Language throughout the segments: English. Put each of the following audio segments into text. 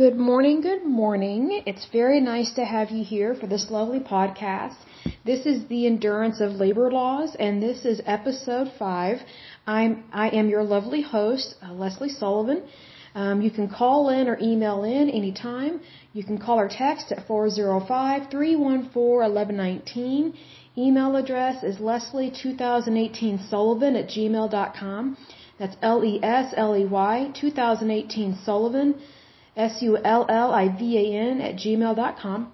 Good morning, good morning. It's very nice to have you here for this lovely podcast. This is the Endurance of Labor Laws, and this is episode five. I'm I am your lovely host, uh, Leslie Sullivan. Um, you can call in or email in anytime. You can call or text at 405-314-1119. Email address is leslie2018sullivan at gmail.com. That's L-E-S-L-E-Y 2018 Sullivan S-U-L-L-I-V-A-N at gmail.com.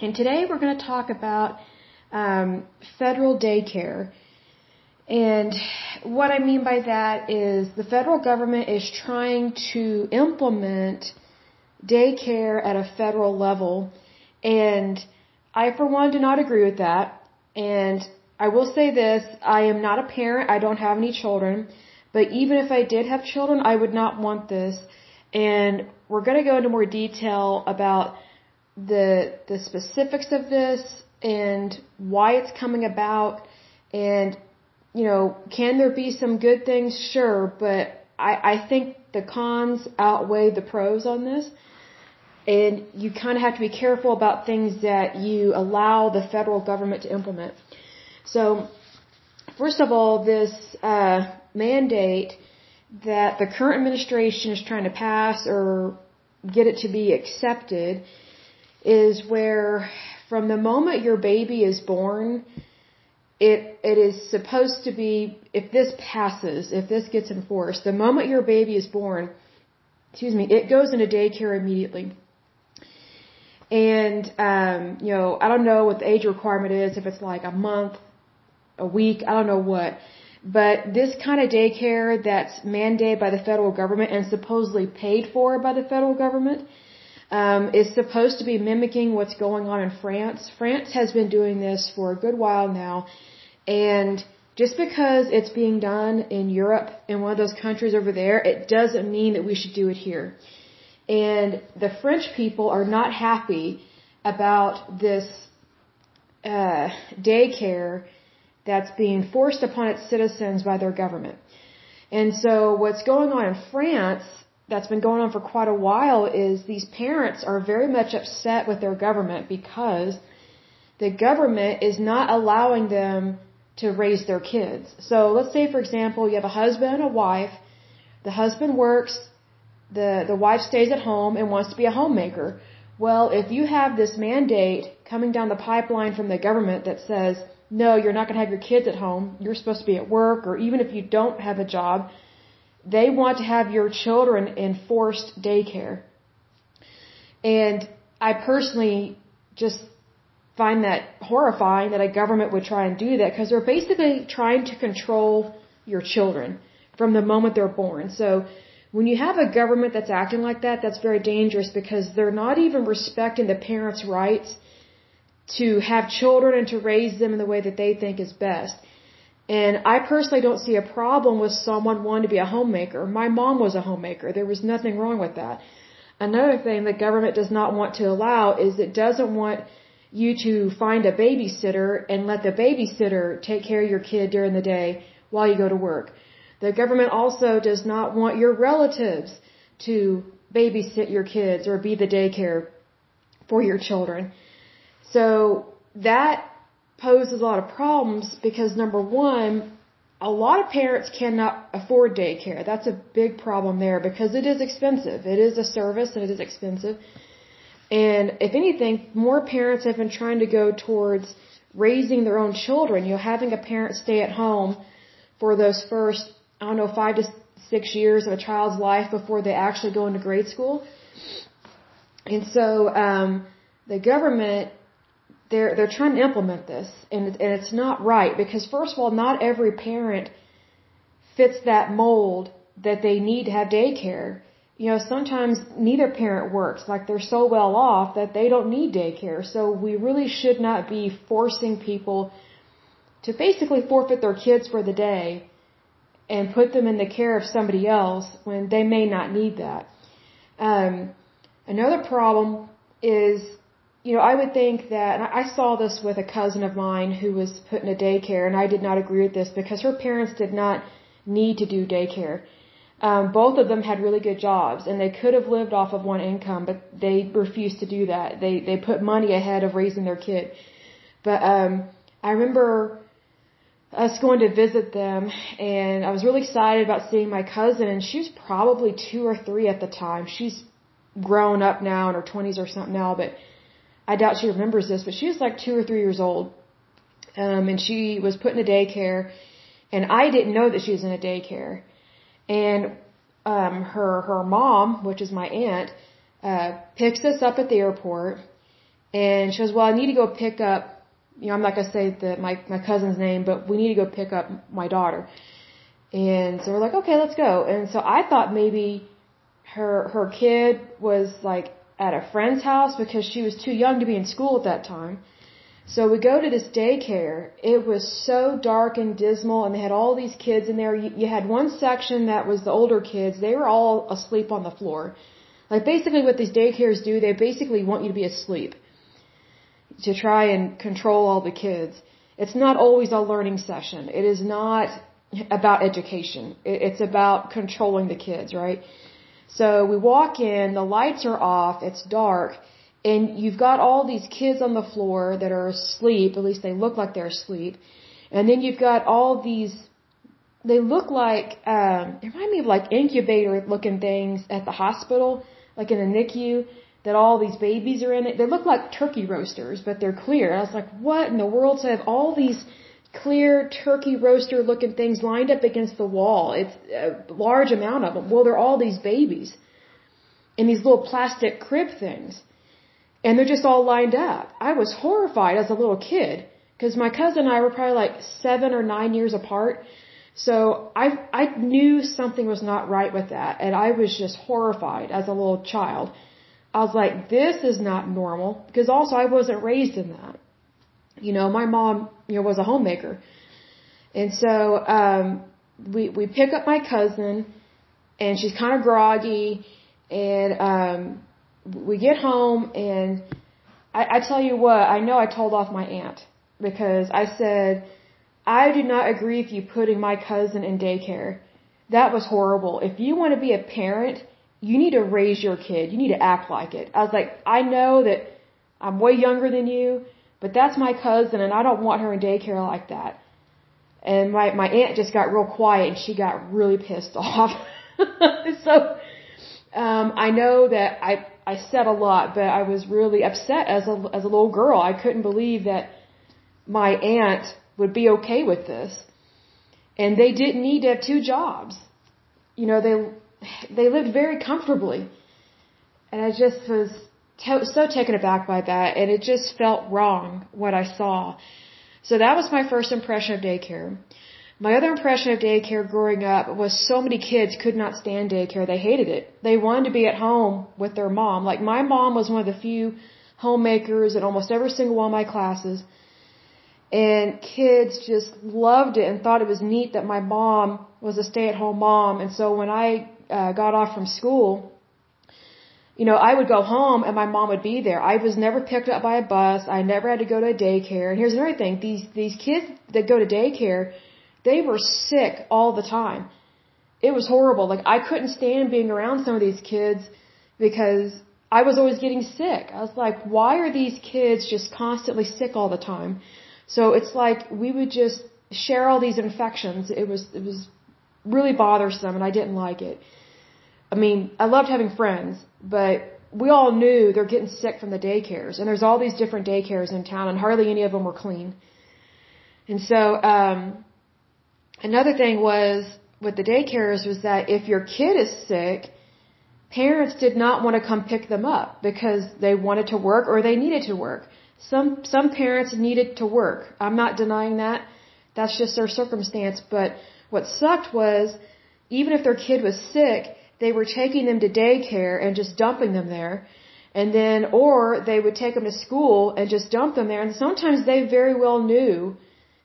And today we're going to talk about um, federal daycare. And what I mean by that is the federal government is trying to implement daycare at a federal level. And I, for one, do not agree with that. And I will say this, I am not a parent, I don't have any children, but even if I did have children, I would not want this. And we're going to go into more detail about the the specifics of this and why it's coming about and you know can there be some good things? Sure but i i think the cons outweigh the pros on this. And you kind of have to be careful about things that you allow the federal government to implement. So first of all this uh mandate that the current administration is trying to pass or get it to be accepted is where from the moment your baby is born, it it is supposed to be if this passes, if this gets enforced, the moment your baby is born, excuse me, it goes into daycare immediately. And um, you know, I don't know what the age requirement is, if it's like a month, a week, I don't know what. But this kind of daycare that's mandated by the federal government and supposedly paid for by the federal government um, is supposed to be mimicking what's going on in France. France has been doing this for a good while now, and just because it's being done in Europe, in one of those countries over there, it doesn't mean that we should do it here. And the French people are not happy about this uh, daycare that's being forced upon its citizens by their government. And so what's going on in France that's been going on for quite a while is these parents are very much upset with their government because the government is not allowing them to raise their kids. So let's say for example you have a husband and a wife. The husband works, the the wife stays at home and wants to be a homemaker. Well, if you have this mandate coming down the pipeline from the government that says no, you're not going to have your kids at home. You're supposed to be at work, or even if you don't have a job, they want to have your children in forced daycare. And I personally just find that horrifying that a government would try and do that because they're basically trying to control your children from the moment they're born. So when you have a government that's acting like that, that's very dangerous because they're not even respecting the parents' rights to have children and to raise them in the way that they think is best. And I personally don't see a problem with someone wanting to be a homemaker. My mom was a homemaker. There was nothing wrong with that. Another thing the government does not want to allow is it doesn't want you to find a babysitter and let the babysitter take care of your kid during the day while you go to work. The government also does not want your relatives to babysit your kids or be the daycare for your children. So that poses a lot of problems because number one, a lot of parents cannot afford daycare. That's a big problem there because it is expensive. It is a service and it is expensive. And if anything, more parents have been trying to go towards raising their own children. You know, having a parent stay at home for those first, I don't know, five to six years of a child's life before they actually go into grade school. And so, um, the government they're they're trying to implement this and and it's not right because first of all not every parent fits that mold that they need to have daycare. You know sometimes neither parent works like they're so well off that they don't need daycare. So we really should not be forcing people to basically forfeit their kids for the day and put them in the care of somebody else when they may not need that. Um, another problem is you know, I would think that, I saw this with a cousin of mine who was put in a daycare, and I did not agree with this because her parents did not need to do daycare. Um, both of them had really good jobs and they could have lived off of one income, but they refused to do that. They, they put money ahead of raising their kid. But, um, I remember us going to visit them and I was really excited about seeing my cousin and she was probably two or three at the time. She's grown up now in her twenties or something now, but I doubt she remembers this, but she was like two or three years old. Um, and she was put in a daycare and I didn't know that she was in a daycare. And, um, her, her mom, which is my aunt, uh, picks us up at the airport and she goes, well, I need to go pick up you know, I'm not gonna say the my my cousin's name, but we need to go pick up my daughter. And so we're like, okay, let's go. And so I thought maybe her her kid was like at a friend's house because she was too young to be in school at that time. So we go to this daycare. It was so dark and dismal, and they had all these kids in there. You, had one section that was the older kids. They were all asleep on the floor. Like basically, what these daycares do, they basically want you to be asleep to try and control all the kids. It's not always a learning session. It is not about education. It's about controlling the kids, right? So we walk in, the lights are off, it's dark, and you've got all these kids on the floor that are asleep, at least they look like they're asleep. And then you've got all these, they look like, um, they remind me of like incubator looking things at the hospital, like in a NICU that all these babies are in it. They look like turkey roasters, but they're clear. I was like, what in the world? So I have all these clear turkey roaster looking things lined up against the wall. It's a large amount of them. Well, they're all these babies in these little plastic crib things. And they're just all lined up. I was horrified as a little kid because my cousin and I were probably like seven or nine years apart. So I I knew something was not right with that, and I was just horrified as a little child. I was like, this is not normal because also I wasn't raised in that. You know, my mom, you know, was a homemaker. And so, um, we, we pick up my cousin and she's kind of groggy and, um, we get home and I, I tell you what, I know I told off my aunt because I said, I do not agree with you putting my cousin in daycare. That was horrible. If you want to be a parent, you need to raise your kid. You need to act like it. I was like, I know that I'm way younger than you, but that's my cousin and I don't want her in daycare like that. And my, my aunt just got real quiet and she got really pissed off. so, um, I know that I, I said a lot, but I was really upset as a, as a little girl. I couldn't believe that my aunt would be okay with this. And they didn't need to have two jobs. You know, they, they lived very comfortably. And I just was so taken aback by that, and it just felt wrong what I saw. So that was my first impression of daycare. My other impression of daycare growing up was so many kids could not stand daycare. They hated it. They wanted to be at home with their mom. Like my mom was one of the few homemakers in almost every single one of my classes. And kids just loved it and thought it was neat that my mom was a stay at home mom. And so when I uh, got off from school, you know, I would go home and my mom would be there. I was never picked up by a bus. I never had to go to a daycare. And here's another thing: these these kids that go to daycare, they were sick all the time. It was horrible. Like I couldn't stand being around some of these kids because I was always getting sick. I was like, why are these kids just constantly sick all the time? So it's like we would just share all these infections. It was it was really bothersome and I didn't like it. I mean, I loved having friends, but we all knew they're getting sick from the daycares, and there's all these different daycares in town, and hardly any of them were clean. And so, um, another thing was with the daycares was that if your kid is sick, parents did not want to come pick them up because they wanted to work or they needed to work. Some some parents needed to work. I'm not denying that. That's just their circumstance, but what sucked was even if their kid was sick, they were taking them to daycare and just dumping them there. And then, or they would take them to school and just dump them there. And sometimes they very well knew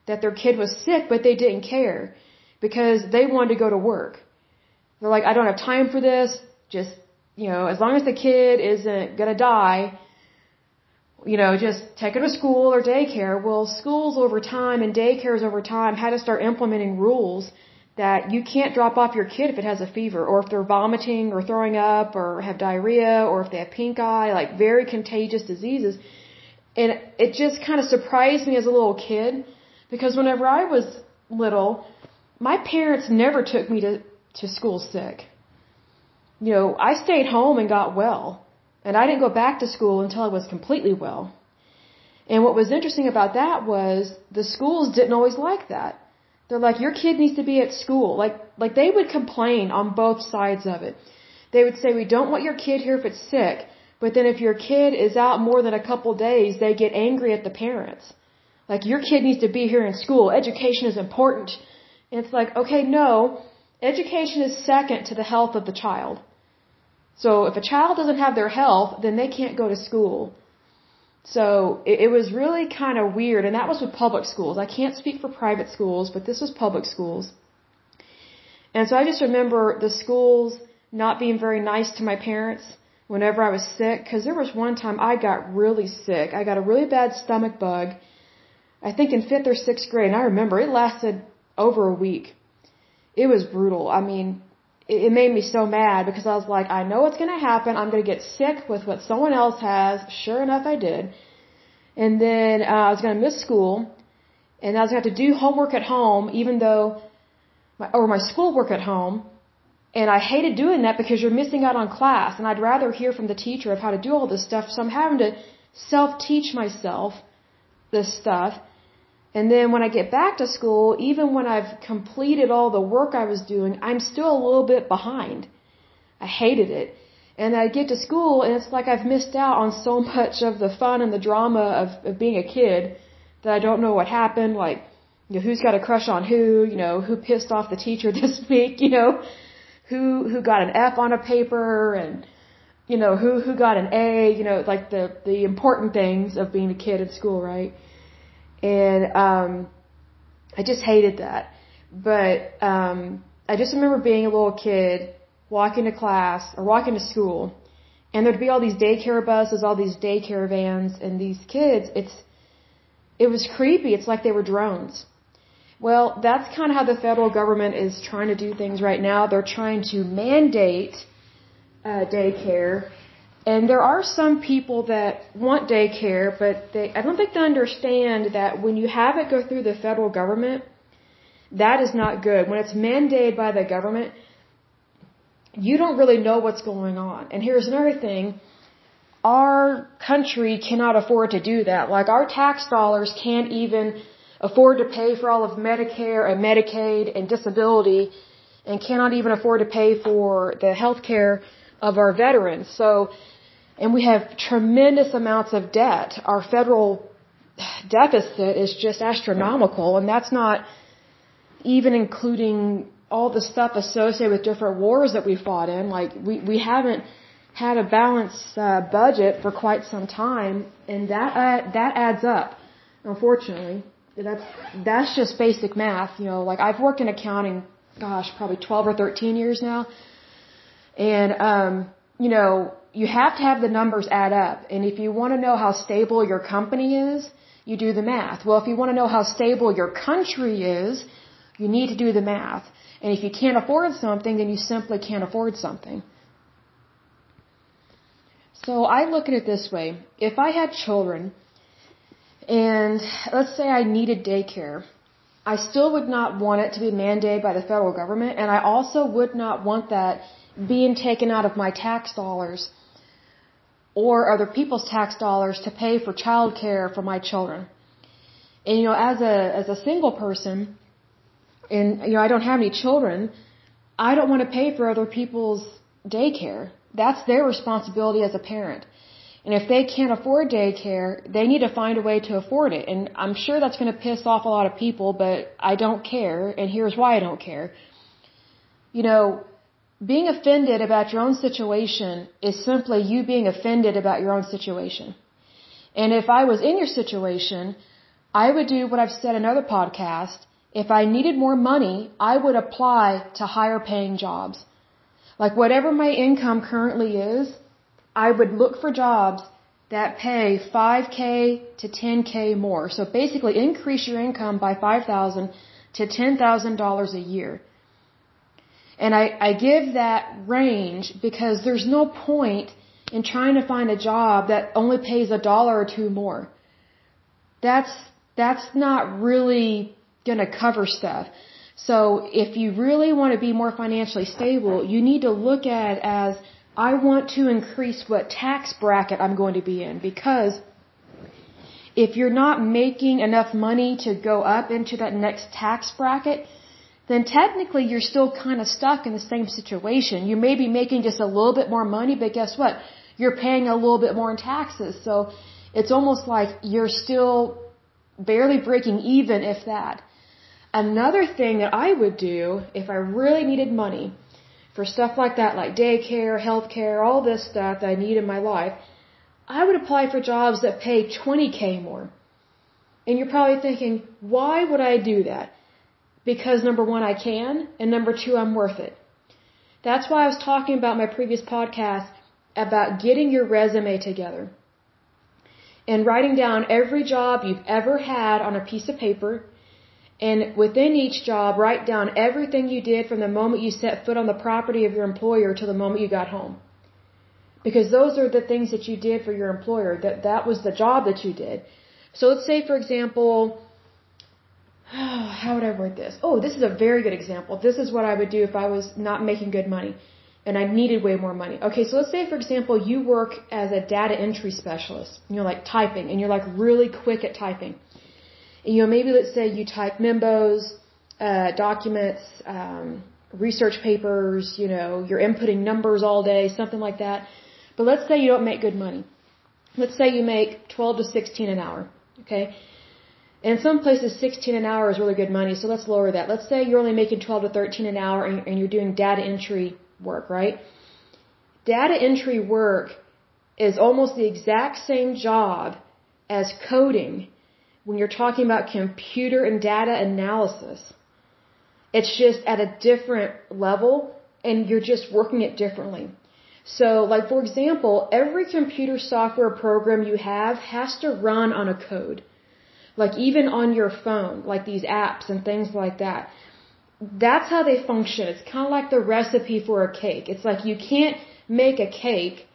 that their kid was sick, but they didn't care because they wanted to go to work. They're like, I don't have time for this. Just, you know, as long as the kid isn't gonna die, you know, just take her to school or daycare. Well, schools over time and daycares over time had to start implementing rules that you can't drop off your kid if it has a fever or if they're vomiting or throwing up or have diarrhea or if they have pink eye, like very contagious diseases. And it just kind of surprised me as a little kid because whenever I was little, my parents never took me to, to school sick. You know, I stayed home and got well. And I didn't go back to school until I was completely well. And what was interesting about that was the schools didn't always like that. They're like, your kid needs to be at school. Like, like they would complain on both sides of it. They would say, we don't want your kid here if it's sick. But then if your kid is out more than a couple days, they get angry at the parents. Like, your kid needs to be here in school. Education is important. And it's like, okay, no. Education is second to the health of the child. So if a child doesn't have their health, then they can't go to school. So it, it was really kind of weird, and that was with public schools. I can't speak for private schools, but this was public schools. And so I just remember the schools not being very nice to my parents whenever I was sick, because there was one time I got really sick. I got a really bad stomach bug, I think in fifth or sixth grade, and I remember it lasted over a week. It was brutal. I mean, it, made me so mad because I was like, I know what's going to happen. I'm going to get sick with what someone else has. Sure enough, I did. And then uh, I was going to miss school, and I was going to have to do homework at home, even though, my, or my schoolwork at home. And I hated doing that because you're missing out on class, and I'd rather hear from the teacher of how to do all this stuff. So I'm having to self-teach myself this stuff. And then when I get back to school, even when I've completed all the work I was doing, I'm still a little bit behind. I hated it. And I get to school and it's like I've missed out on so much of the fun and the drama of, of being a kid that I don't know what happened, like, you know, who's got a crush on who, you know, who pissed off the teacher this week, you know, who, who got an F on a paper and, you know, who, who got an A, you know, like the, the important things of being a kid at school, right? And um, I just hated that. But um, I just remember being a little kid, walking to class or walking to school, and there'd be all these daycare buses, all these daycare vans, and these kids. It's it was creepy. It's like they were drones. Well, that's kind of how the federal government is trying to do things right now. They're trying to mandate uh, daycare and there are some people that want daycare, but they, I don't think they understand that when you have it go through the federal government, that is not good. When it's mandated by the government, you don't really know what's going on. And here's another thing. Our country cannot afford to do that. Like our tax dollars can't even afford to pay for all of Medicare and Medicaid and disability and cannot even afford to pay for the health care of our veterans. So and we have tremendous amounts of debt. Our federal deficit is just astronomical, and that's not even including all the stuff associated with different wars that we fought in. Like we we haven't had a balanced uh, budget for quite some time, and that uh, that adds up. Unfortunately, that's that's just basic math. You know, like I've worked in accounting, gosh, probably 12 or 13 years now, and um, you know, you have to have the numbers add up. And if you want to know how stable your company is, you do the math. Well, if you want to know how stable your country is, you need to do the math. And if you can't afford something, then you simply can't afford something. So I look at it this way. If I had children, and let's say I needed daycare, I still would not want it to be mandated by the federal government, and I also would not want that being taken out of my tax dollars or other people's tax dollars to pay for child care for my children. And you know, as a as a single person, and you know, I don't have any children, I don't want to pay for other people's daycare. That's their responsibility as a parent. And if they can't afford daycare, they need to find a way to afford it. And I'm sure that's going to piss off a lot of people, but I don't care. And here's why I don't care. You know, being offended about your own situation is simply you being offended about your own situation. And if I was in your situation, I would do what I've said in other podcasts. If I needed more money, I would apply to higher paying jobs. Like whatever my income currently is, I would look for jobs that pay 5k to 10k more. So basically increase your income by 5,000 to $10,000 a year. And I, I give that range because there's no point in trying to find a job that only pays a dollar or two more. That's, that's not really gonna cover stuff. So if you really want to be more financially stable, you need to look at it as I want to increase what tax bracket I'm going to be in because if you're not making enough money to go up into that next tax bracket, then technically you're still kind of stuck in the same situation. You may be making just a little bit more money, but guess what? You're paying a little bit more in taxes. So it's almost like you're still barely breaking even, if that. Another thing that I would do if I really needed money for stuff like that, like daycare, healthcare, all this stuff that I need in my life, I would apply for jobs that pay 20k more. And you're probably thinking, why would I do that? Because number one, I can, and number two, I'm worth it. That's why I was talking about my previous podcast about getting your resume together and writing down every job you've ever had on a piece of paper and within each job, write down everything you did from the moment you set foot on the property of your employer to the moment you got home. Because those are the things that you did for your employer. That that was the job that you did. So let's say, for example, how would I word this? Oh, this is a very good example. This is what I would do if I was not making good money and I needed way more money. Okay, so let's say, for example, you work as a data entry specialist. You're like typing and you're like really quick at typing you know, maybe let's say you type membos, uh, documents, um, research papers, you know, you're inputting numbers all day, something like that. But let's say you don't make good money. Let's say you make 12 to 16 an hour, okay? And in some places, 16 an hour is really good money, so let's lower that. Let's say you're only making 12 to 13 an hour and you're doing data entry work, right? Data entry work is almost the exact same job as coding when you're talking about computer and data analysis. It's just at a different level and you're just working it differently. So, like for example, every computer software program you have has to run on a code. Like even on your phone, like these apps and things like that. That's how they function. It's kind of like the recipe for a cake. It's like you can't make a cake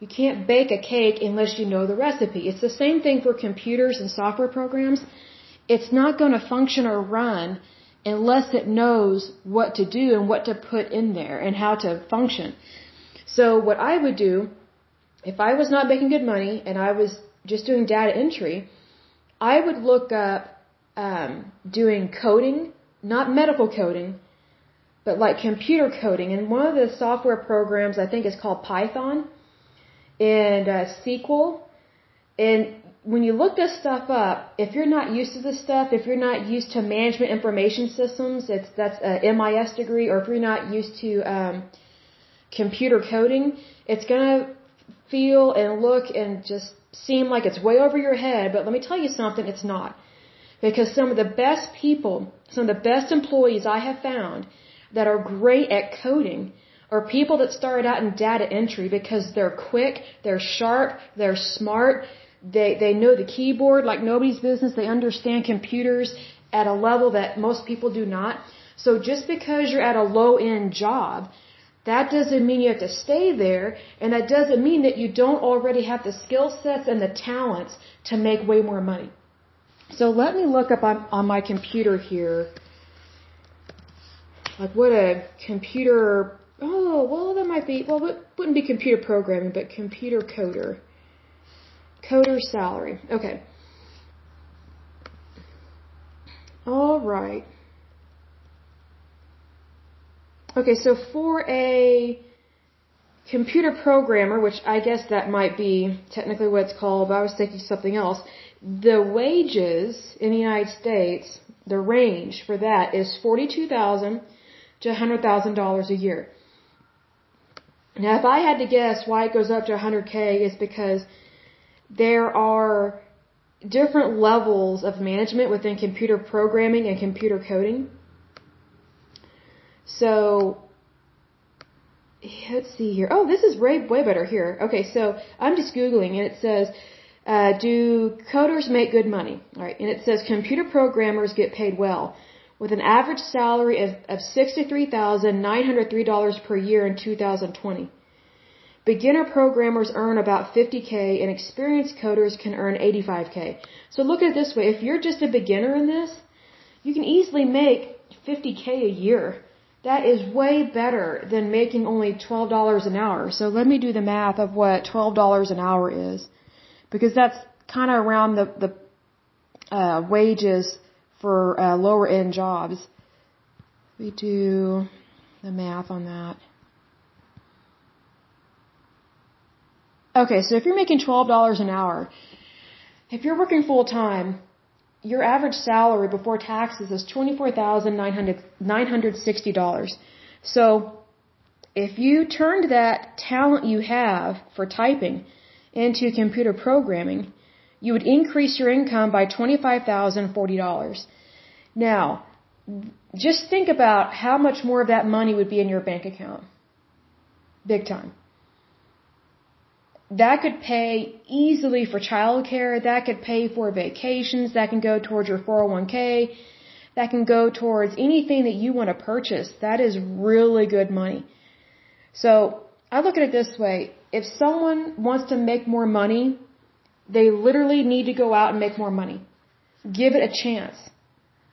you can't bake a cake unless you know the recipe. It's the same thing for computers and software programs. It's not going to function or run unless it knows what to do and what to put in there and how to function. So what I would do, if I was not making good money and I was just doing data entry, I would look up um, doing coding, not medical coding, but like computer coding. And one of the software programs I think is called Python and uh, SQL. And when you look this stuff up, if you're not used to this stuff, if you're not used to management information systems, it's that's a MIS degree, or if you're not used to um, computer coding, it's gonna feel and look and just seem like it's way over your head. But let me tell you something, it's not. Because some of the best people, some of the best employees I have found that are great at coding or people that started out in data entry because they're quick, they're sharp, they're smart, they, they know the keyboard like nobody's business, they understand computers at a level that most people do not. So just because you're at a low end job, that doesn't mean you have to stay there, and that doesn't mean that you don't already have the skill sets and the talents to make way more money. So let me look up on, on my computer here, like what a computer Oh, well, that might be, well, it wouldn't be computer programming, but computer coder. Coder salary. Okay. All right. Okay, so for a computer programmer, which I guess that might be technically what it's called, but I was thinking something else. The wages in the United States, the range for that is forty-two thousand to hundred thousand dollars a year. Now, if I had to guess why it goes up to 100K is because there are different levels of management within computer programming and computer coding. So, let's see here. Oh, this is way, way better here. Okay, so I'm just Googling and it says, uh, do coders make good money? Alright, and it says computer programmers get paid well. with an average salary of, of $63,903 per year in 2020. Beginner programmers earn about 50k and experienced coders can earn 85k. So look at it this way, if you're just a beginner in this, you can easily make 50k a year. That is way better than making only $12 an hour. So let me do the math of what $12 an hour is. Because that's kind of around the, the uh, wages for uh, lower end jobs. We do the math on that. Okay, so if you're making $12 an hour, if you're working full time, your average salary before taxes is $24,960. So, if you turned that talent you have for typing into computer programming, you would increase your income by $25,040. Now, just think about how much more of that money would be in your bank account. Big time that could pay easily for childcare, that could pay for vacations, that can go towards your 401k, that can go towards anything that you want to purchase. That is really good money. So, I look at it this way. If someone wants to make more money, they literally need to go out and make more money. Give it a chance.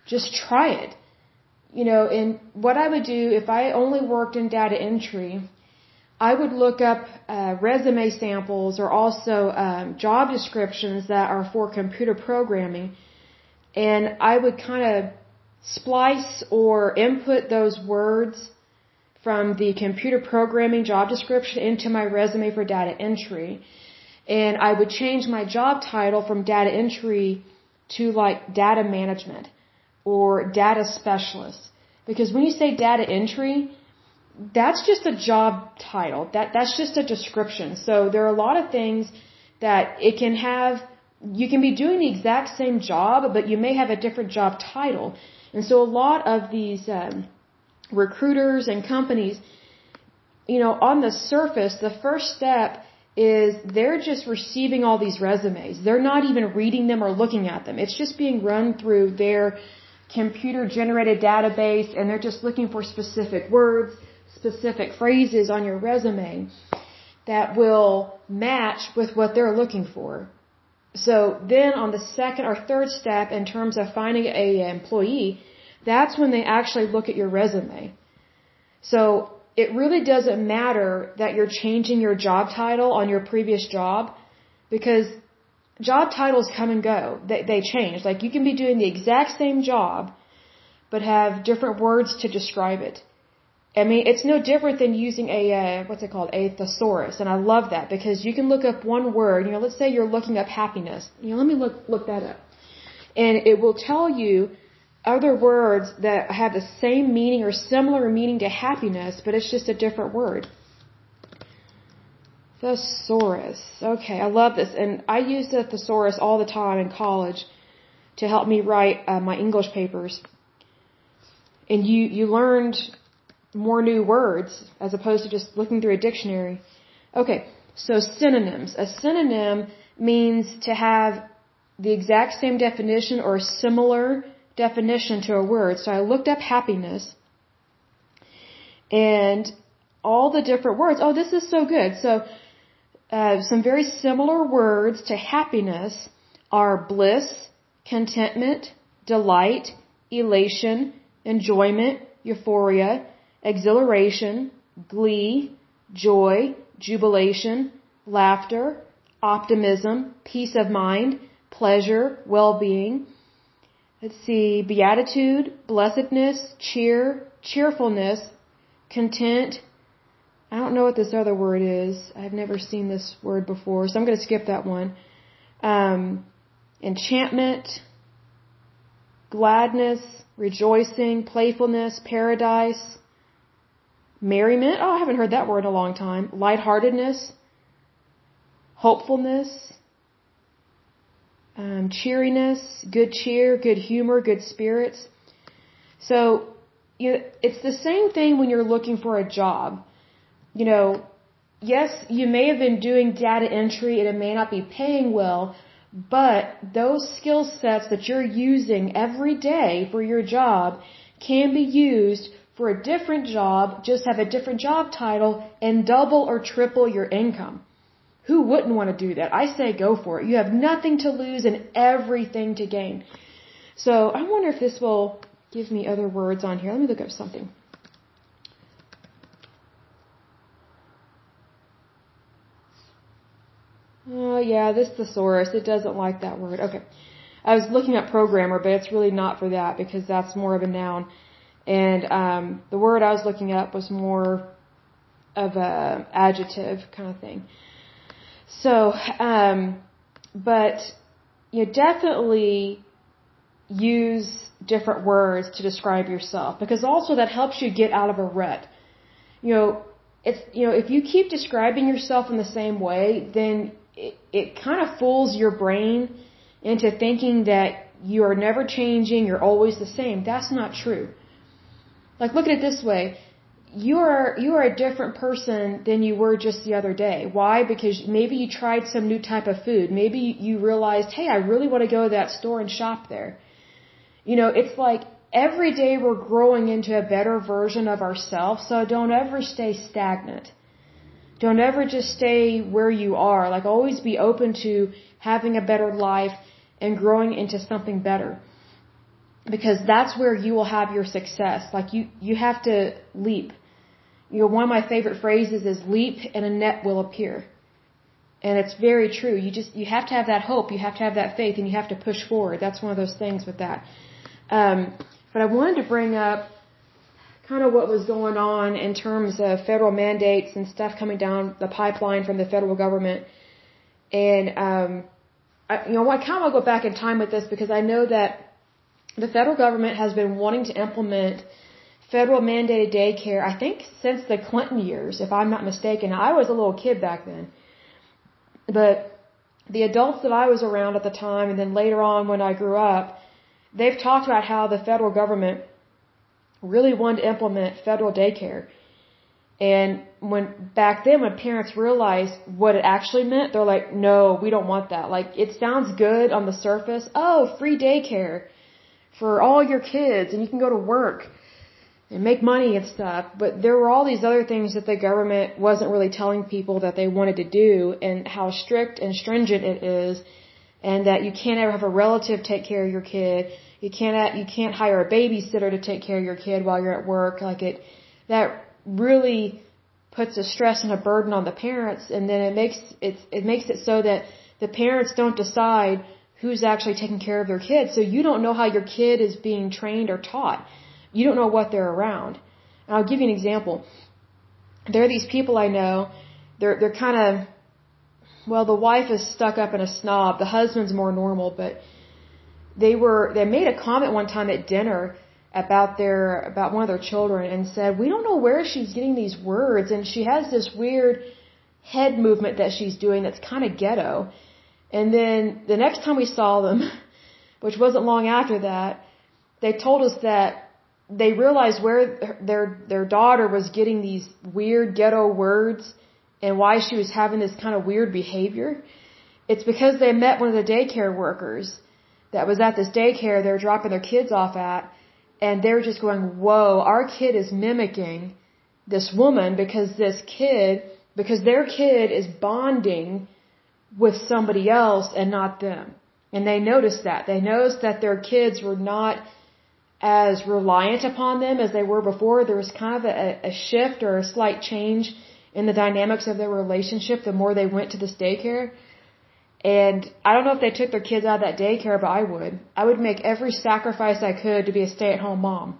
Just try it. You know, and what I would do if I only worked in data entry, I would look up uh, resume samples or also um, job descriptions that are for computer programming, and I would kind of splice or input those words from the computer programming job description into my resume for data entry. And I would change my job title from data entry to like data management or data specialist. Because when you say data entry, that's just a job title. That that's just a description. So there are a lot of things that it can have. You can be doing the exact same job, but you may have a different job title. And so a lot of these um, recruiters and companies, you know, on the surface, the first step is they're just receiving all these resumes. They're not even reading them or looking at them. It's just being run through their computer generated database and they're just looking for specific words specific phrases on your resume that will match with what they're looking for. So then on the second or third step in terms of finding a employee, that's when they actually look at your resume. So it really doesn't matter that you're changing your job title on your previous job because job titles come and go. They, they change. Like you can be doing the exact same job but have different words to describe it. I mean, it's no different than using a, uh, what's it called, a thesaurus. And I love that because you can look up one word, you know, let's say you're looking up happiness. You know, let me look, look that up. And it will tell you other words that have the same meaning or similar meaning to happiness, but it's just a different word. Thesaurus. Okay, I love this. And I use the thesaurus all the time in college to help me write uh, my English papers. And you, you learned more new words as opposed to just looking through a dictionary. Okay, so synonyms. A synonym means to have the exact same definition or a similar definition to a word. So I looked up happiness and all the different words. Oh, this is so good. So uh, some very similar words to happiness are bliss, contentment, delight, elation, enjoyment, euphoria, exhilaration, glee, joy, jubilation, laughter, optimism, peace of mind, pleasure, well-being. Let's see, beatitude, blessedness, cheer, cheerfulness, content. I don't know what this other word is. I've never seen this word before, so I'm going to skip that one. Um, enchantment, gladness, rejoicing, playfulness, paradise, merriment. Oh, I haven't heard that word in a long time. Lightheartedness, hopefulness, um, cheeriness, good cheer, good humor, good spirits. So, you know, it's the same thing when you're looking for a job. You know, yes, you may have been doing data entry and it may not be paying well, But those skill sets that you're using every day for your job can be used for a different job, just have a different job title and double or triple your income. Who wouldn't want to do that? I say go for it. You have nothing to lose and everything to gain. So I wonder if this will give me other words on here. Let me look up something. Oh yeah, this thesaurus, it doesn't like that word. Okay. I was looking up programmer, but it's really not for that because that's more of a noun. And um, the word I was looking up was more of a adjective kind of thing. So, um, but you know, definitely use different words to describe yourself because also that helps you get out of a rut. You know, it's you know, if you keep describing yourself in the same way, then it, it kind of fools your brain into thinking that you are never changing, you're always the same. That's not true. Like look at it this way. You are you are a different person than you were just the other day. Why? Because maybe you tried some new type of food. Maybe you realized, "Hey, I really want to go to that store and shop there." You know, it's like every day we're growing into a better version of ourselves, so don't ever stay stagnant. Don't ever just stay where you are. Like always be open to having a better life and growing into something better because that's where you will have your success. Like you, you have to leap. You know, one of my favorite phrases is leap and a net will appear. And it's very true. You just, you have to have that hope. You have to have that faith and you have to push forward. That's one of those things with that. Um, but I wanted to bring up kind of what was going on in terms of federal mandates and stuff coming down the pipeline from the federal government. And, um, I, you know, I kind of want to go back in time with this because I know that the federal government has been wanting to implement federal mandated daycare, I think since the Clinton years, if I'm not mistaken. I was a little kid back then. But the adults that I was around at the time and then later on when I grew up, they've talked about how the federal government really wanted to implement federal daycare. And when back then when parents realized what it actually meant, they're like, no, we don't want that. Like it sounds good on the surface. Oh, free daycare for all your kids and you can go to work and make money and stuff. But there were all these other things that the government wasn't really telling people that they wanted to do and how strict and stringent it is and that you can't ever have a relative take care of your kid. You can't, you can't hire a babysitter to take care of your kid while you're at work. Like it, that really puts a stress and a burden on the parents and then it makes it, it makes it so that the parents don't decide who's actually taking care of their kids. So you don't know how your kid is being trained or taught. You don't know what they're around. And I'll give you an example. There are these people I know. They're they're kind of well, the wife is stuck up and a snob. The husband's more normal, but they were they made a comment one time at dinner about their about one of their children and said, "We don't know where she's getting these words and she has this weird head movement that she's doing that's kind of ghetto." And then the next time we saw them, which wasn't long after that, they told us that they realized where their their daughter was getting these weird ghetto words and why she was having this kind of weird behavior. It's because they met one of the daycare workers that was at this daycare they were dropping their kids off at and they were just going, "Whoa, our kid is mimicking this woman because this kid because their kid is bonding with somebody else and not them. And they noticed that. They noticed that their kids were not as reliant upon them as they were before. There was kind of a, a shift or a slight change in the dynamics of their relationship the more they went to this daycare. And I don't know if they took their kids out of that daycare, but I would. I would make every sacrifice I could to be a stay at home mom.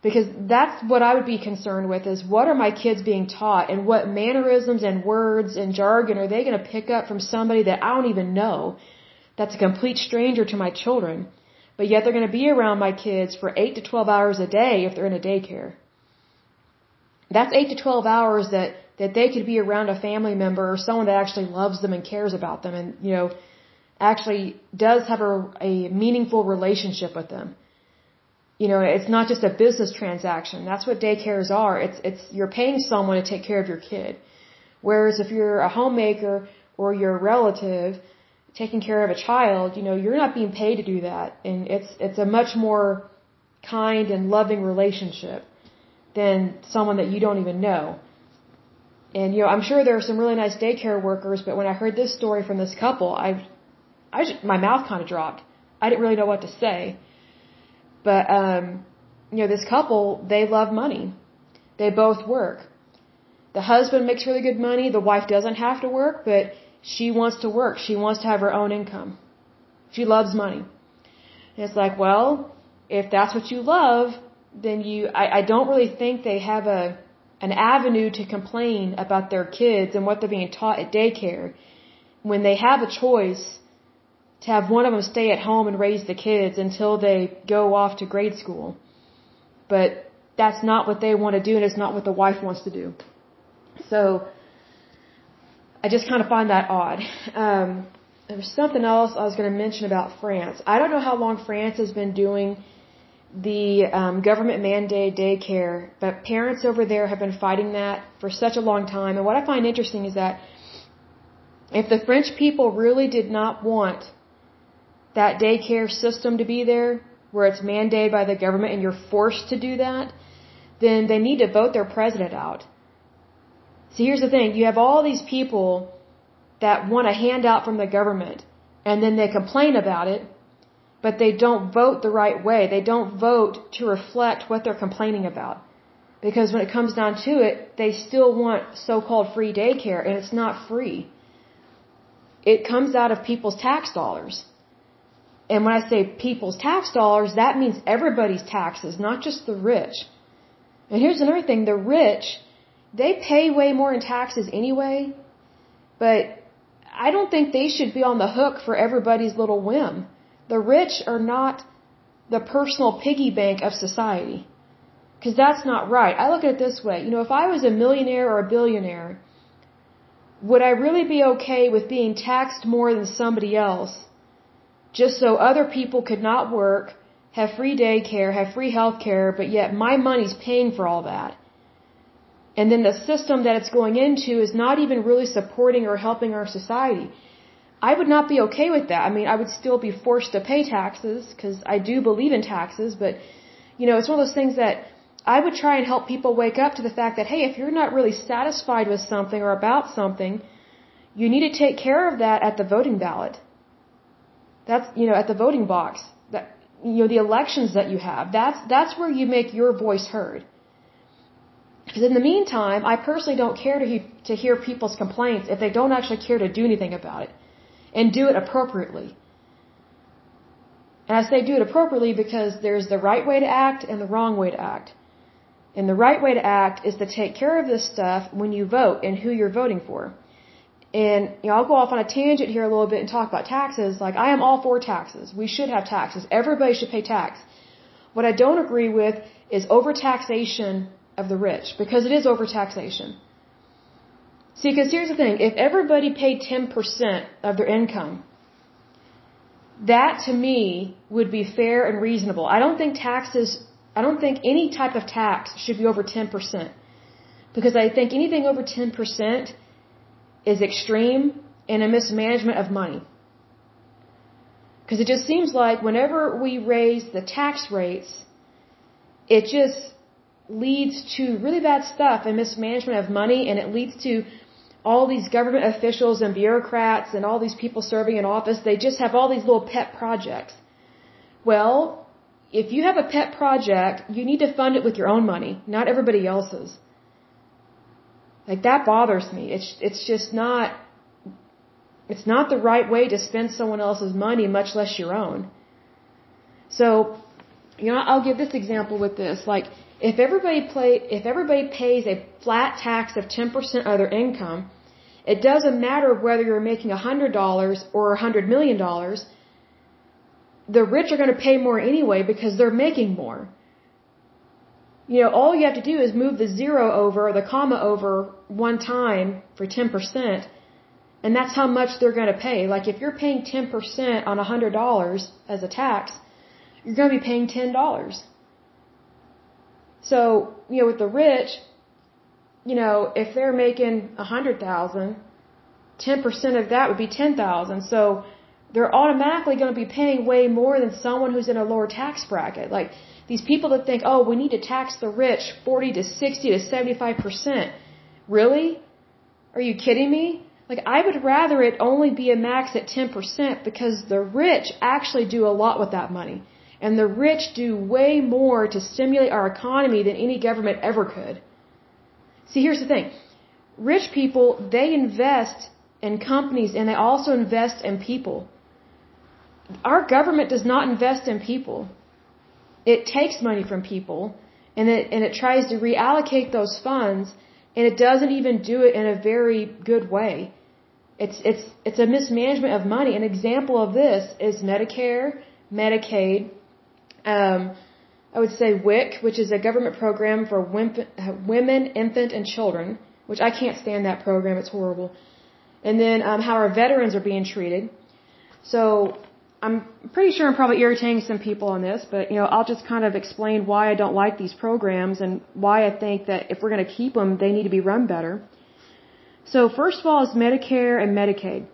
Because that's what I would be concerned with is what are my kids being taught and what mannerisms and words and jargon are they going to pick up from somebody that I don't even know that's a complete stranger to my children. But yet they're going to be around my kids for 8 to 12 hours a day if they're in a daycare. That's 8 to 12 hours that, that they could be around a family member or someone that actually loves them and cares about them and, you know, actually does have a, a meaningful relationship with them you know, it's not just a business transaction. That's what daycares are. It's, it's, you're paying someone to take care of your kid. Whereas if you're a homemaker or you're a relative taking care of a child, you know, you're not being paid to do that. And it's, it's a much more kind and loving relationship than someone that you don't even know. And, you know, I'm sure there are some really nice daycare workers, but when I heard this story from this couple, I, I just, my mouth kind of dropped. I didn't really know what to say. But, um, you know, this couple, they love money. They both work. The husband makes really good money. The wife doesn't have to work, but she wants to work. She wants to have her own income. She loves money. And it's like, well, if that's what you love, then you, I, I don't really think they have a, an avenue to complain about their kids and what they're being taught at daycare when they have a choice to have one of them stay at home and raise the kids until they go off to grade school. But that's not what they want to do and it's not what the wife wants to do. So, I just kind of find that odd. Um, there was something else I was going to mention about France. I don't know how long France has been doing the um, government mandated daycare, but parents over there have been fighting that for such a long time. And what I find interesting is that if the French people really did not want that daycare system to be there, where it's mandated by the government and you're forced to do that, then they need to vote their president out. See, here's the thing. You have all these people that want a handout from the government, and then they complain about it, but they don't vote the right way. They don't vote to reflect what they're complaining about. Because when it comes down to it, they still want so-called free daycare, and it's not free. It comes out of people's tax dollars. And when I say people's tax dollars, that means everybody's taxes, not just the rich. And here's another thing, the rich, they pay way more in taxes anyway, but I don't think they should be on the hook for everybody's little whim. The rich are not the personal piggy bank of society. Because that's not right. I look at it this way. You know, if I was a millionaire or a billionaire, would I really be okay with being taxed more than somebody else just so other people could not work, have free daycare, have free health care, but yet my money's paying for all that? And then the system that it's going into is not even really supporting or helping our society. I would not be okay with that. I mean, I would still be forced to pay taxes because I do believe in taxes, but you know, it's one of those things that I would try and help people wake up to the fact that hey, if you're not really satisfied with something or about something, you need to take care of that at the voting ballot. That's you know, at the voting box. That you know, the elections that you have. That's that's where you make your voice heard. Because in the meantime, I personally don't care to, he, to hear people's complaints if they don't actually care to do anything about it. And do it appropriately. And I say do it appropriately because there's the right way to act and the wrong way to act. And the right way to act is to take care of this stuff when you vote and who you're voting for. And you know, I'll go off on a tangent here a little bit and talk about taxes. Like I am all for taxes. We should have taxes. Everybody should pay tax. What I don't agree with is overtaxation of the rich because it is overtaxation. See, because here's the thing if everybody paid 10% of their income, that to me would be fair and reasonable. I don't think taxes, I don't think any type of tax should be over 10%. Because I think anything over 10% is extreme and a mismanagement of money. Because it just seems like whenever we raise the tax rates, it just leads to really bad stuff and mismanagement of money and it leads to all these government officials and bureaucrats and all these people serving in office, they just have all these little pet projects. Well, if you have a pet project, you need to fund it with your own money, not everybody else's. Like that bothers me. It's it's just not it's not the right way to spend someone else's money, much less your own. So, you know, I'll give this example with this. Like if everybody play, if everybody pays a flat tax of 10% of their income, it doesn't matter whether you're making $100 or $100 million. The rich are going to pay more anyway because they're making more. You know, all you have to do is move the zero over or the comma over one time for 10%, and that's how much they're going to pay. Like if you're paying 10% on $100 as a tax, you're going to be paying $10. So, you know, with the rich, you know, if they're making a hundred thousand, ten percent of that would be ten thousand. So they're automatically going to be paying way more than someone who's in a lower tax bracket. Like these people that think, oh, we need to tax the rich 40 to 60 to 75%. Really? Are you kidding me? Like I would rather it only be a max at 10% because the rich actually do a lot with that money. And the rich do way more to stimulate our economy than any government ever could. See, here's the thing. Rich people, they invest in companies and they also invest in people. Our government does not invest in people. It takes money from people and it, and it tries to reallocate those funds and it doesn't even do it in a very good way. It's, it's, it's a mismanagement of money. An example of this is Medicare, Medicaid, um, I would say WIC, which is a government program for women, infant, and children, which I can't stand that program. It's horrible. And then um, how our veterans are being treated. So I'm pretty sure I'm probably irritating some people on this, but you know I'll just kind of explain why I don't like these programs and why I think that if we're going to keep them, they need to be run better. So first of all is Medicare and Medicaid.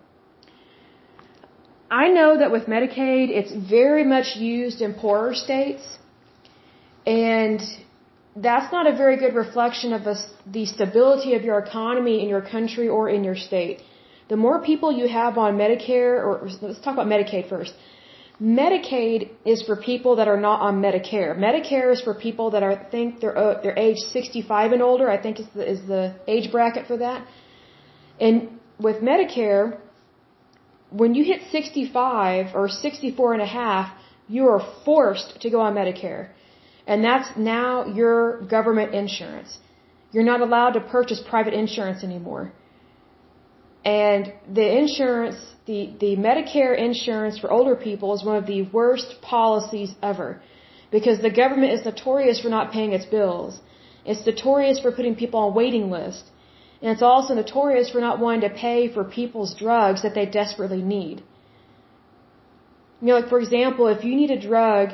I know that with Medicaid, it's very much used in poorer states, and that's not a very good reflection of the, the stability of your economy in your country or in your state. The more people you have on Medicare, or let's talk about Medicaid first. Medicaid is for people that are not on Medicare. Medicare is for people that are think they're uh, they're age 65 and older. I think is the is the age bracket for that. And with Medicare, when you hit 65 or 64 and a half, you are forced to go on Medicare. And that's now your government insurance. You're not allowed to purchase private insurance anymore. And the insurance, the, the Medicare insurance for older people is one of the worst policies ever. Because the government is notorious for not paying its bills. It's notorious for putting people on waiting lists. And it's also notorious for not wanting to pay for people's drugs that they desperately need. You know, like for example, if you need a drug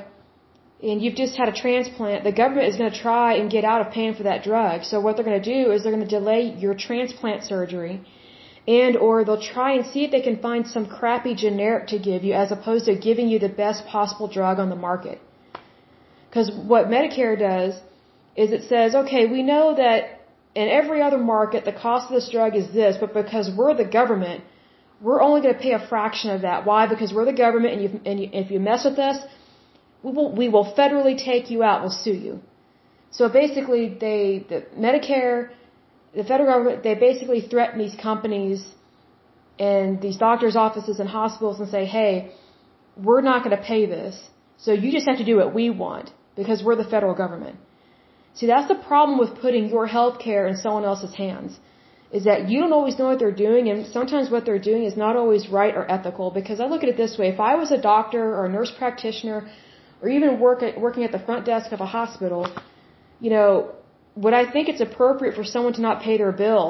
and you've just had a transplant, the government is going to try and get out of paying for that drug. So what they're going to do is they're going to delay your transplant surgery and or they'll try and see if they can find some crappy generic to give you as opposed to giving you the best possible drug on the market. Because what Medicare does is it says, okay, we know that in every other market the cost of this drug is this, but because we're the government, we're only going to pay a fraction of that. Why? Because we're the government, and, you, and you, if you mess with us, we will, we will federally take you out. We'll sue you. So basically, they the Medicare the federal government, they basically threaten these companies and these doctors' offices and hospitals and say, hey, we're not going to pay this, so you just have to do what we want because we're the federal government. See, that's the problem with putting your health care in someone else's hands, is that you don't always know what they're doing, and sometimes what they're doing is not always right or ethical. Because I look at it this way: if I was a doctor or a nurse practitioner, or even work at, working at the front desk of a hospital, you know, would I think it's appropriate for someone to not pay their bill?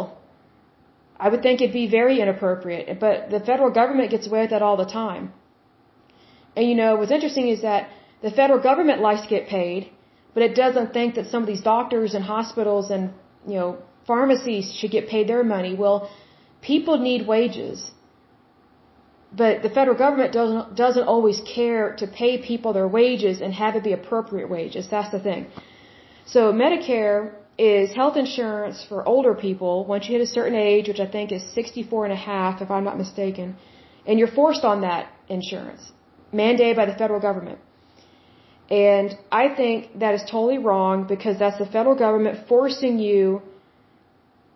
I would think it'd be very inappropriate. But the federal government gets away with that all the time. And you know, what's interesting is that the federal government likes to get paid, but it doesn't think that some of these doctors and hospitals and, you know, pharmacies should get paid their money. Well, people need wages. But the federal government doesn't, doesn't always care to pay people their wages and have it be appropriate wages. That's the thing. So Medicare is health insurance for older people once you hit a certain age, which I think is 64 and a half, if I'm not mistaken, and you're forced on that insurance, mandated by the federal government. And I think that is totally wrong because that's the federal government forcing you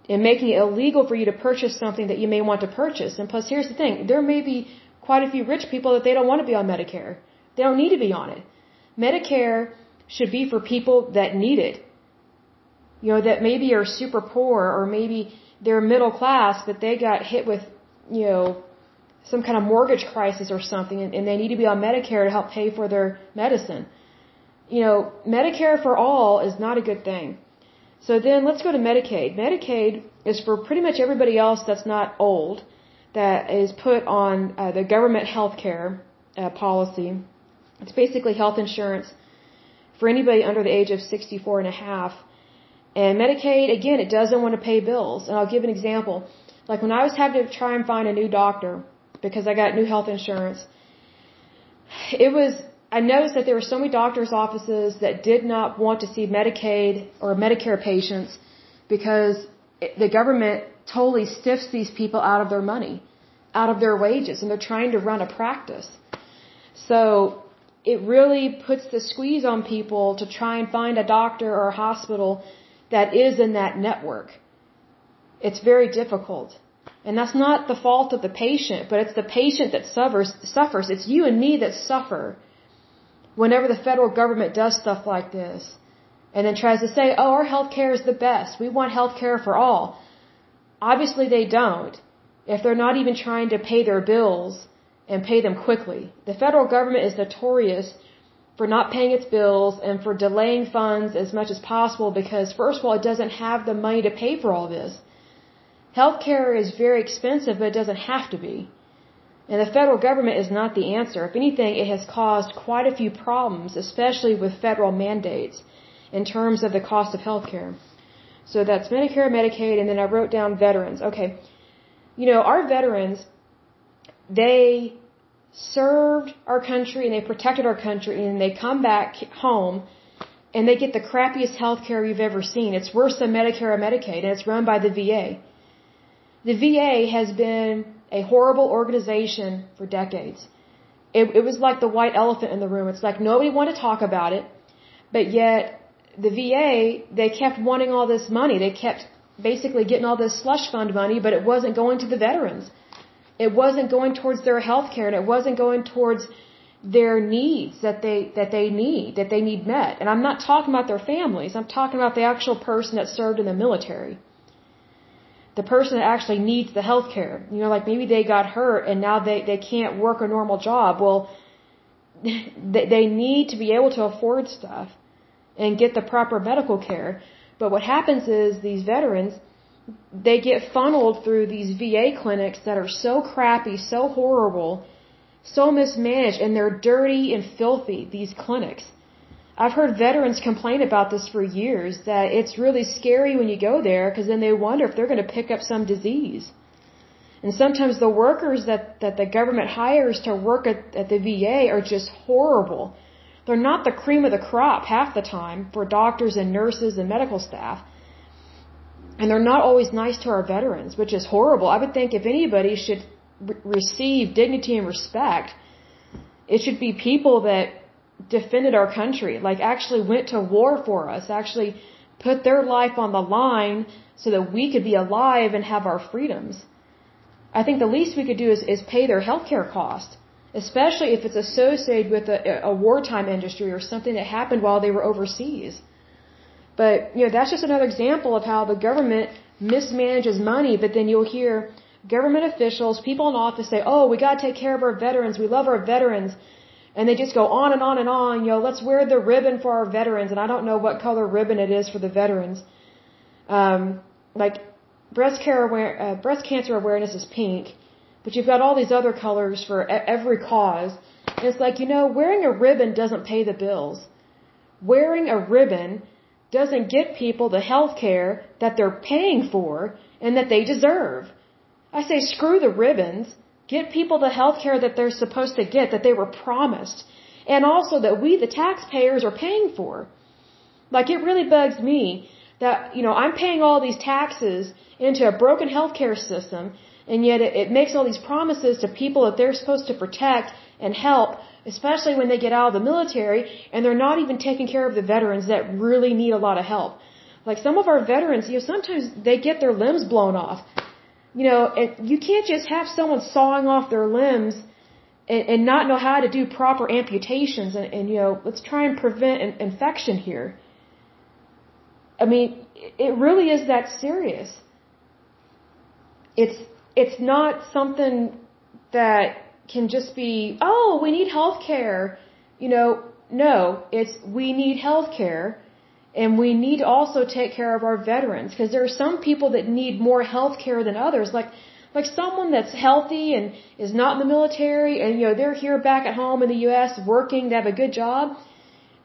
and making it illegal for you to purchase something that you may want to purchase. And plus, here's the thing there may be quite a few rich people that they don't want to be on Medicare. They don't need to be on it. Medicare should be for people that need it. You know, that maybe are super poor or maybe they're middle class, but they got hit with, you know, some kind of mortgage crisis or something and, and they need to be on Medicare to help pay for their medicine. You know, Medicare for all is not a good thing. So then let's go to Medicaid. Medicaid is for pretty much everybody else that's not old, that is put on uh, the government health care uh, policy. It's basically health insurance for anybody under the age of 64 and a half. And Medicaid, again, it doesn't want to pay bills. And I'll give an example. Like when I was having to try and find a new doctor because I got new health insurance. It was, I noticed that there were so many doctor's offices that did not want to see Medicaid or Medicare patients because the government totally stiffs these people out of their money, out of their wages, and they're trying to run a practice. So it really puts the squeeze on people to try and find a doctor or a hospital that is in that network. It's very difficult. And that's not the fault of the patient, but it's the patient that suffers, suffers. It's you and me that suffer whenever the federal government does stuff like this and then tries to say, oh, our health care is the best. We want health care for all. Obviously they don't. If they're not even trying to pay their bills and pay them quickly. The federal government is notorious for not paying its bills and for delaying funds as much as possible because first of all, it doesn't have the money to pay for all this. Healthcare is very expensive, but it doesn't have to be. And the federal government is not the answer. If anything, it has caused quite a few problems, especially with federal mandates in terms of the cost of healthcare. So that's Medicare, Medicaid, and then I wrote down veterans. Okay. You know, our veterans, they served our country and they protected our country and they come back home and they get the crappiest health care you've ever seen. It's worse than Medicare or Medicaid and it's run by the VA. The VA has been a horrible organization for decades. It, it was like the white elephant in the room. It's like nobody wanted to talk about it, but yet the VA, they kept wanting all this money. They kept basically getting all this slush fund money, but it wasn't going to the veterans. It wasn't going towards their health care and it wasn't going towards their needs that they that they need, that they need met. And I'm not talking about their families. I'm talking about the actual person that served in the military. The person that actually needs the health care. You know, like maybe they got hurt and now they, they can't work a normal job. Well, they, they need to be able to afford stuff and get the proper medical care. But what happens is these veterans, they get funneled through these VA clinics that are so crappy, so horrible, so mismanaged, and they're dirty and filthy, these clinics. I've heard veterans complain about this for years, that it's really scary when you go there because then they wonder if they're going to pick up some disease. And sometimes the workers that, that the government hires to work at, at the VA are just horrible. They're not the cream of the crop half the time for doctors and nurses and medical staff. And they're not always nice to our veterans, which is horrible. I would think if anybody should re- receive dignity and respect, it should be people that defended our country, like actually went to war for us, actually put their life on the line so that we could be alive and have our freedoms. I think the least we could do is, is pay their healthcare cost, especially if it's associated with a, a wartime industry or something that happened while they were overseas. But, you know, that's just another example of how the government mismanages money, but then you'll hear government officials, people in office say, oh, we gotta take care of our veterans, we love our veterans. And they just go on and on and on, you know, let's wear the ribbon for our veterans, and I don't know what color ribbon it is for the veterans. Um, like, breast care aware, uh, breast cancer awareness is pink, but you've got all these other colors for every cause. And it's like, you know, wearing a ribbon doesn't pay the bills. Wearing a ribbon doesn't get people the health care that they're paying for and that they deserve. I say screw the ribbons. Get people the health care that they're supposed to get, that they were promised. And also that we, the taxpayers, are paying for. Like it really bugs me that, you know, I'm paying all these taxes into a broken healthcare system and yet it, it makes all these promises to people that they're supposed to protect and help especially when they get out of the military and they're not even taking care of the veterans that really need a lot of help. Like some of our veterans, you know, sometimes they get their limbs blown off. You know, and you can't just have someone sawing off their limbs and, and not know how to do proper amputations and, and you know, let's try and prevent an infection here. I mean, it really is that serious. It's it's not something that can just be, oh, we need health care. You know, no, it's we need health care and we need to also take care of our veterans because there are some people that need more health care than others. Like, like someone that's healthy and is not in the military and, you know, they're here back at home in the U.S. working, they have a good job.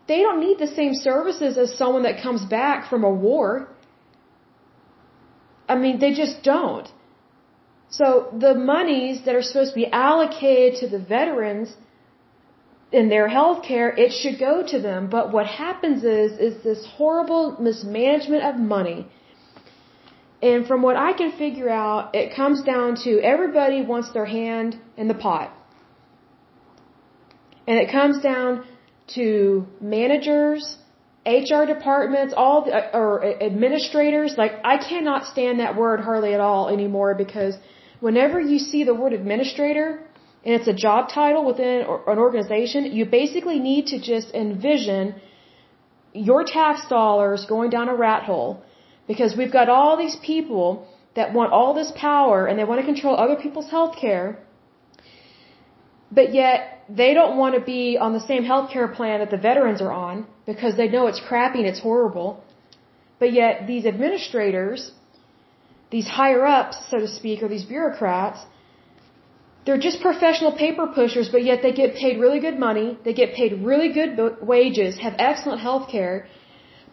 They don't need the same services as someone that comes back from a war. I mean, they just don't. So the monies that are supposed to be allocated to the veterans in their health care, it should go to them. But what happens is, is this horrible mismanagement of money. And from what I can figure out, it comes down to everybody wants their hand in the pot. And it comes down to managers, HR departments, all the, or administrators. Like I cannot stand that word hardly at all anymore because whenever you see the word administrator, and it's a job title within an organization, you basically need to just envision your tax dollars going down a rat hole because we've got all these people that want all this power and they want to control other people's health care, but yet they don't want to be on the same health care plan that the veterans are on because they know it's crappy and it's horrible. But yet these administrators, these higher ups, so to speak, or these bureaucrats, they're just professional paper pushers, but yet they get paid really good money. They get paid really good wages, have excellent health care.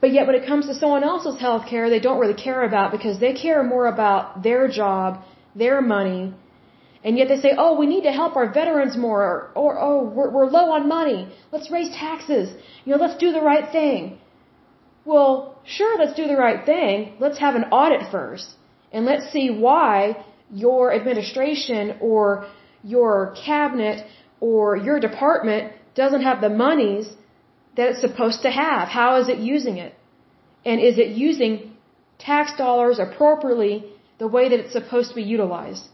But yet when it comes to someone else's health care, they don't really care about because they care more about their job, their money. And yet they say, oh, we need to help our veterans more, or, or oh, we're, we're low on money. Let's raise taxes. You know, let's do the right thing. Well, sure, let's do the right thing. Let's have an audit first. And let's see why your administration or your cabinet or your department doesn't have the monies that it's supposed to have. How is it using it? And is it using tax dollars appropriately the way that it's supposed to be utilized?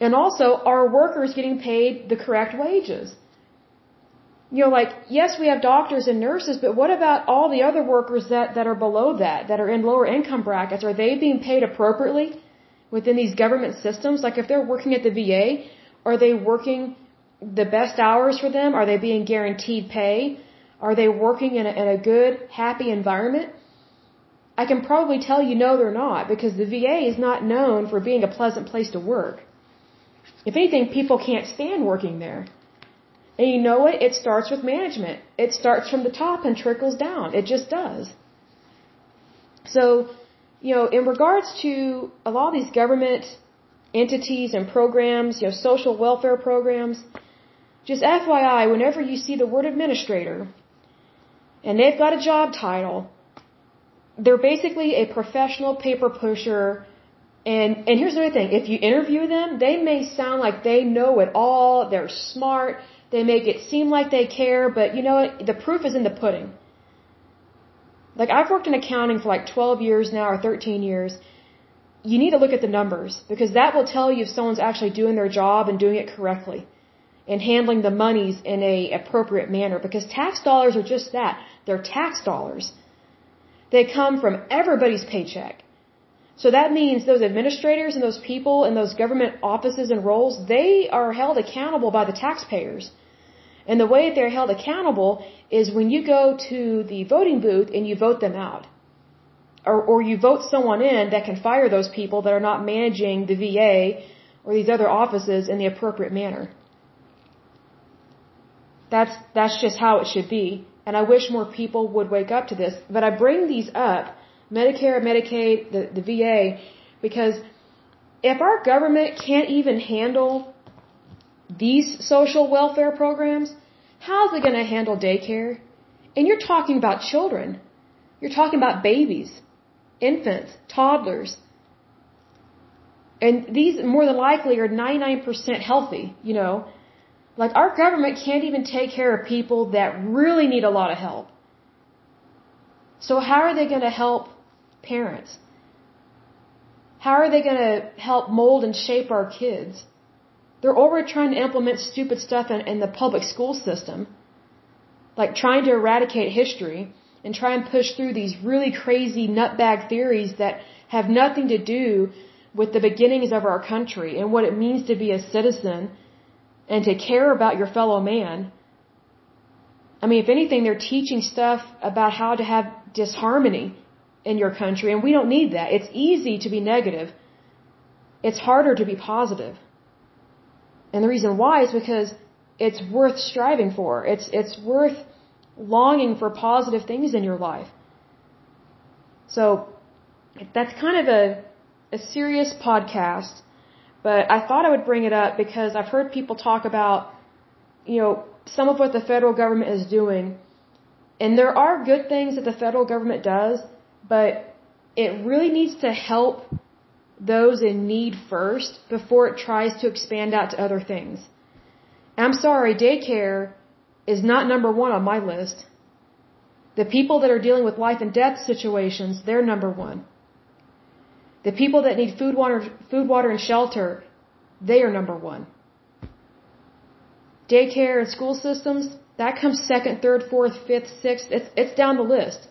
And also, are workers getting paid the correct wages? You know, like, yes, we have doctors and nurses, but what about all the other workers that, that are below that, that are in lower income brackets? Are they being paid appropriately? within these government systems? Like if they're working at the VA, are they working the best hours for them? Are they being guaranteed pay? Are they working in a, in a good, happy environment? I can probably tell you no, they're not, because the VA is not known for being a pleasant place to work. If anything, people can't stand working there. And you know what? It starts with management. It starts from the top and trickles down. It just does. So, you know, in regards to a lot of these government entities and programs, you know, social welfare programs, just FYI, whenever you see the word administrator and they've got a job title, they're basically a professional paper pusher. And, and here's the other thing. If you interview them, they may sound like they know it all. They're smart. They make it seem like they care, but you know what? The proof is in the pudding. Like I've worked in accounting for like 12 years now or 13 years. You need to look at the numbers because that will tell you if someone's actually doing their job and doing it correctly and handling the monies in a appropriate manner because tax dollars are just that. They're tax dollars. They come from everybody's paycheck. So that means those administrators and those people in those government offices and roles, they are held accountable by the taxpayers. And the way that they're held accountable is when you go to the voting booth and you vote them out. Or, or you vote someone in that can fire those people that are not managing the VA or these other offices in the appropriate manner. That's, that's just how it should be. And I wish more people would wake up to this. But I bring these up, Medicare, Medicaid, the, the VA, because if our government can't even handle these social welfare programs, how's it going to handle daycare? And you're talking about children. You're talking about babies, infants, toddlers. And these more than likely are 99% healthy, you know. Like our government can't even take care of people that really need a lot of help. So how are they going to help parents? How are they going to help mold and shape our kids? They're already trying to implement stupid stuff in, in the public school system, like trying to eradicate history and try and push through these really crazy nutbag theories that have nothing to do with the beginnings of our country and what it means to be a citizen and to care about your fellow man. I mean, if anything, they're teaching stuff about how to have disharmony in your country, and we don't need that. It's easy to be negative. It's harder to be positive. And the reason why is because it's worth striving for. It's, it's worth longing for positive things in your life. So, that's kind of a, a serious podcast. But I thought I would bring it up because I've heard people talk about, you know, some of what the federal government is doing. And there are good things that the federal government does, but it really needs to help those in need first before it tries to expand out to other things. I'm sorry, daycare is not number one on my list. The people that are dealing with life and death situations, they're number one. The people that need food, water, food, water, and shelter, they are number one. Daycare and school systems, that comes second, third, fourth, fifth, sixth. It's, it's down the list.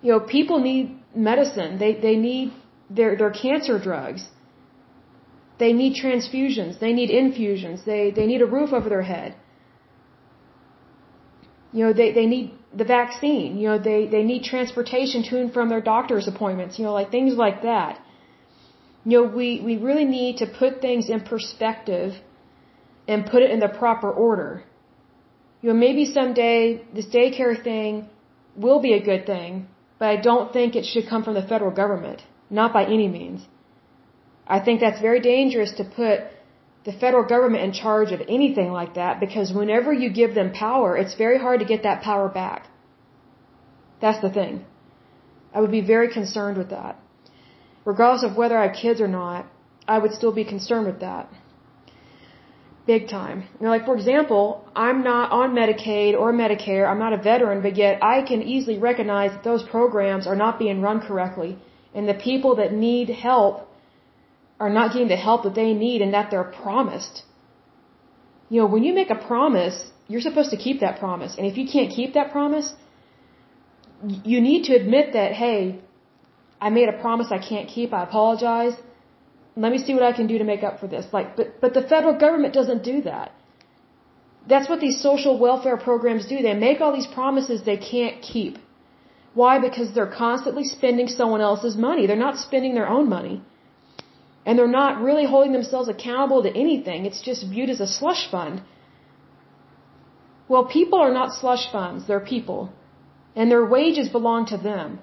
You know, people need medicine. They, they need their, their cancer drugs. They need transfusions. They need infusions. They, they need a roof over their head. You know, they, they need the vaccine. You know, they, they need transportation to and from their doctor's appointments. You know, like things like that. You know, we, we really need to put things in perspective and put it in the proper order. You know, maybe someday this daycare thing will be a good thing, but I don't think it should come from the federal government. Not by any means. I think that's very dangerous to put the federal government in charge of anything like that because whenever you give them power, it's very hard to get that power back. That's the thing. I would be very concerned with that. Regardless of whether I have kids or not, I would still be concerned with that. Big time. You know, like for example, I'm not on Medicaid or Medicare, I'm not a veteran, but yet I can easily recognize that those programs are not being run correctly. And the people that need help are not getting the help that they need and that they're promised. You know, when you make a promise, you're supposed to keep that promise. And if you can't keep that promise, you need to admit that, hey, I made a promise I can't keep. I apologize. Let me see what I can do to make up for this. Like, but, but the federal government doesn't do that. That's what these social welfare programs do. They make all these promises they can't keep. Why? Because they're constantly spending someone else's money. They're not spending their own money. And they're not really holding themselves accountable to anything. It's just viewed as a slush fund. Well, people are not slush funds. They're people. And their wages belong to them.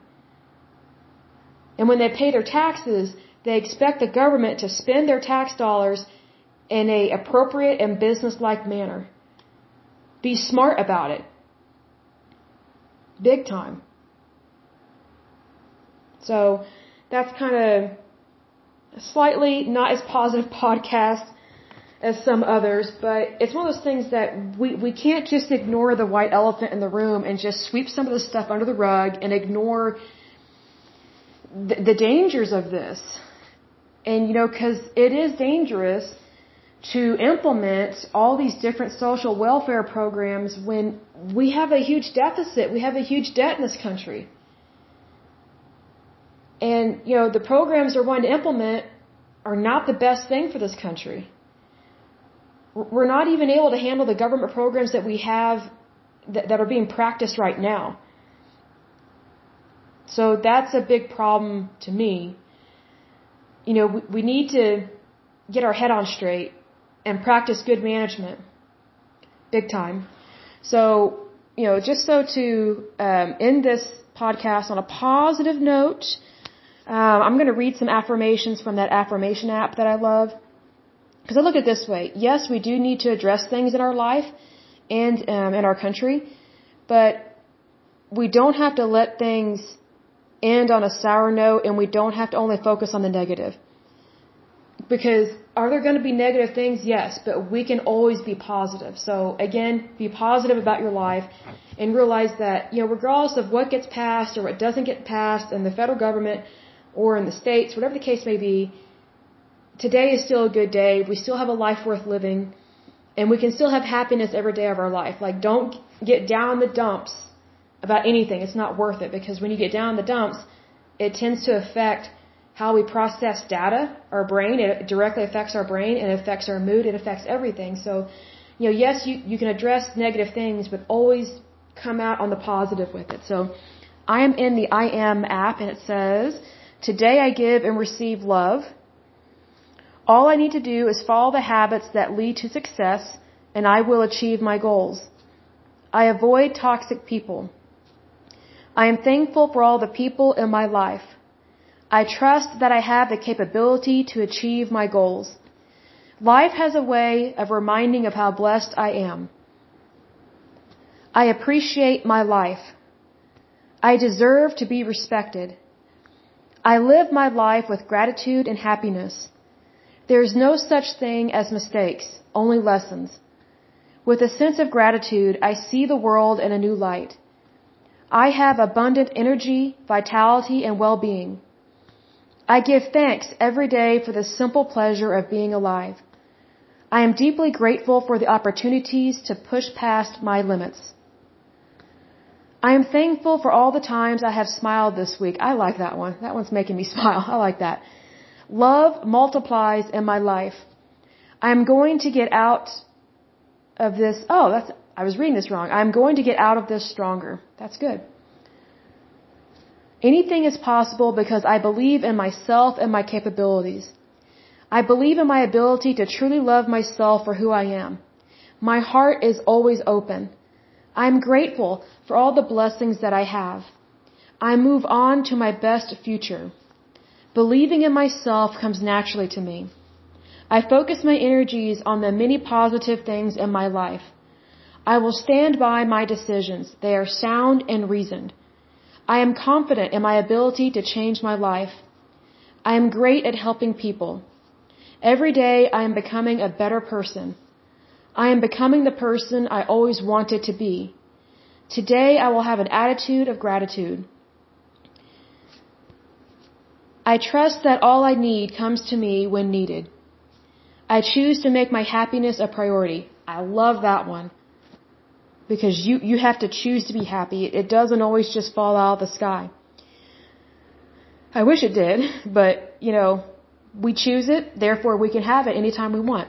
And when they pay their taxes, they expect the government to spend their tax dollars in a appropriate and business-like manner. Be smart about it. Big time. So, that's kind of slightly not as positive podcast as some others, but it's one of those things that we, we can't just ignore the white elephant in the room and just sweep some of the stuff under the rug and ignore the, the dangers of this. And, you know, because it is dangerous to implement all these different social welfare programs when we have a huge deficit, we have a huge debt in this country. And, you know, the programs they're wanting to implement are not the best thing for this country. We're not even able to handle the government programs that we have that, that are being practiced right now. So that's a big problem to me. You know, we, we need to get our head on straight and practice good management. Big time. So, you know, just so to um, end this podcast on a positive note, um, I'm going to read some affirmations from that affirmation app that I love. Because I look at it this way. Yes, we do need to address things in our life and um, in our country, but we don't have to let things end on a sour note and we don't have to only focus on the negative. Because are there going to be negative things? Yes, but we can always be positive. So again, be positive about your life and realize that, you know, regardless of what gets passed or what doesn't get passed in the federal government, or in the States, whatever the case may be, today is still a good day. We still have a life worth living. And we can still have happiness every day of our life. Like, don't get down the dumps about anything. It's not worth it because when you get down the dumps, it tends to affect how we process data, our brain. It directly affects our brain. It affects our mood. It affects everything. So, you know, yes, you, you can address negative things, but always come out on the positive with it. So, I am in the I Am app and it says, Today I give and receive love. All I need to do is follow the habits that lead to success, and I will achieve my goals. I avoid toxic people. I am thankful for all the people in my life. I trust that I have the capability to achieve my goals. Life has a way of reminding of how blessed I am. I appreciate my life. I deserve to be respected. I live my life with gratitude and happiness. There is no such thing as mistakes, only lessons. With a sense of gratitude, I see the world in a new light. I have abundant energy, vitality, and well-being. I give thanks every day for the simple pleasure of being alive. I am deeply grateful for the opportunities to push past my limits. I am thankful for all the times I have smiled this week. I like that one. That one's making me smile. I like that. Love multiplies in my life. I am going to get out of this. Oh, that's, I was reading this wrong. I'm going to get out of this stronger. That's good. Anything is possible because I believe in myself and my capabilities. I believe in my ability to truly love myself for who I am. My heart is always open. I am grateful for all the blessings that I have. I move on to my best future. Believing in myself comes naturally to me. I focus my energies on the many positive things in my life. I will stand by my decisions. They are sound and reasoned. I am confident in my ability to change my life. I am great at helping people. Every day I am becoming a better person. I am becoming the person I always wanted to be. Today I will have an attitude of gratitude. I trust that all I need comes to me when needed. I choose to make my happiness a priority. I love that one because you, you have to choose to be happy. It doesn't always just fall out of the sky. I wish it did, but, you know, we choose it, therefore we can have it anytime we want.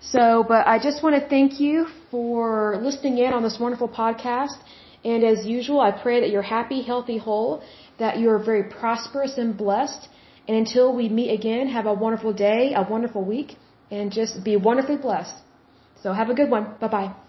So, but I just want to thank you for listening in on this wonderful podcast. And as usual, I pray that you're happy, healthy, whole, that you're very prosperous and blessed. And until we meet again, have a wonderful day, a wonderful week, and just be wonderfully blessed. So have a good one. Bye bye.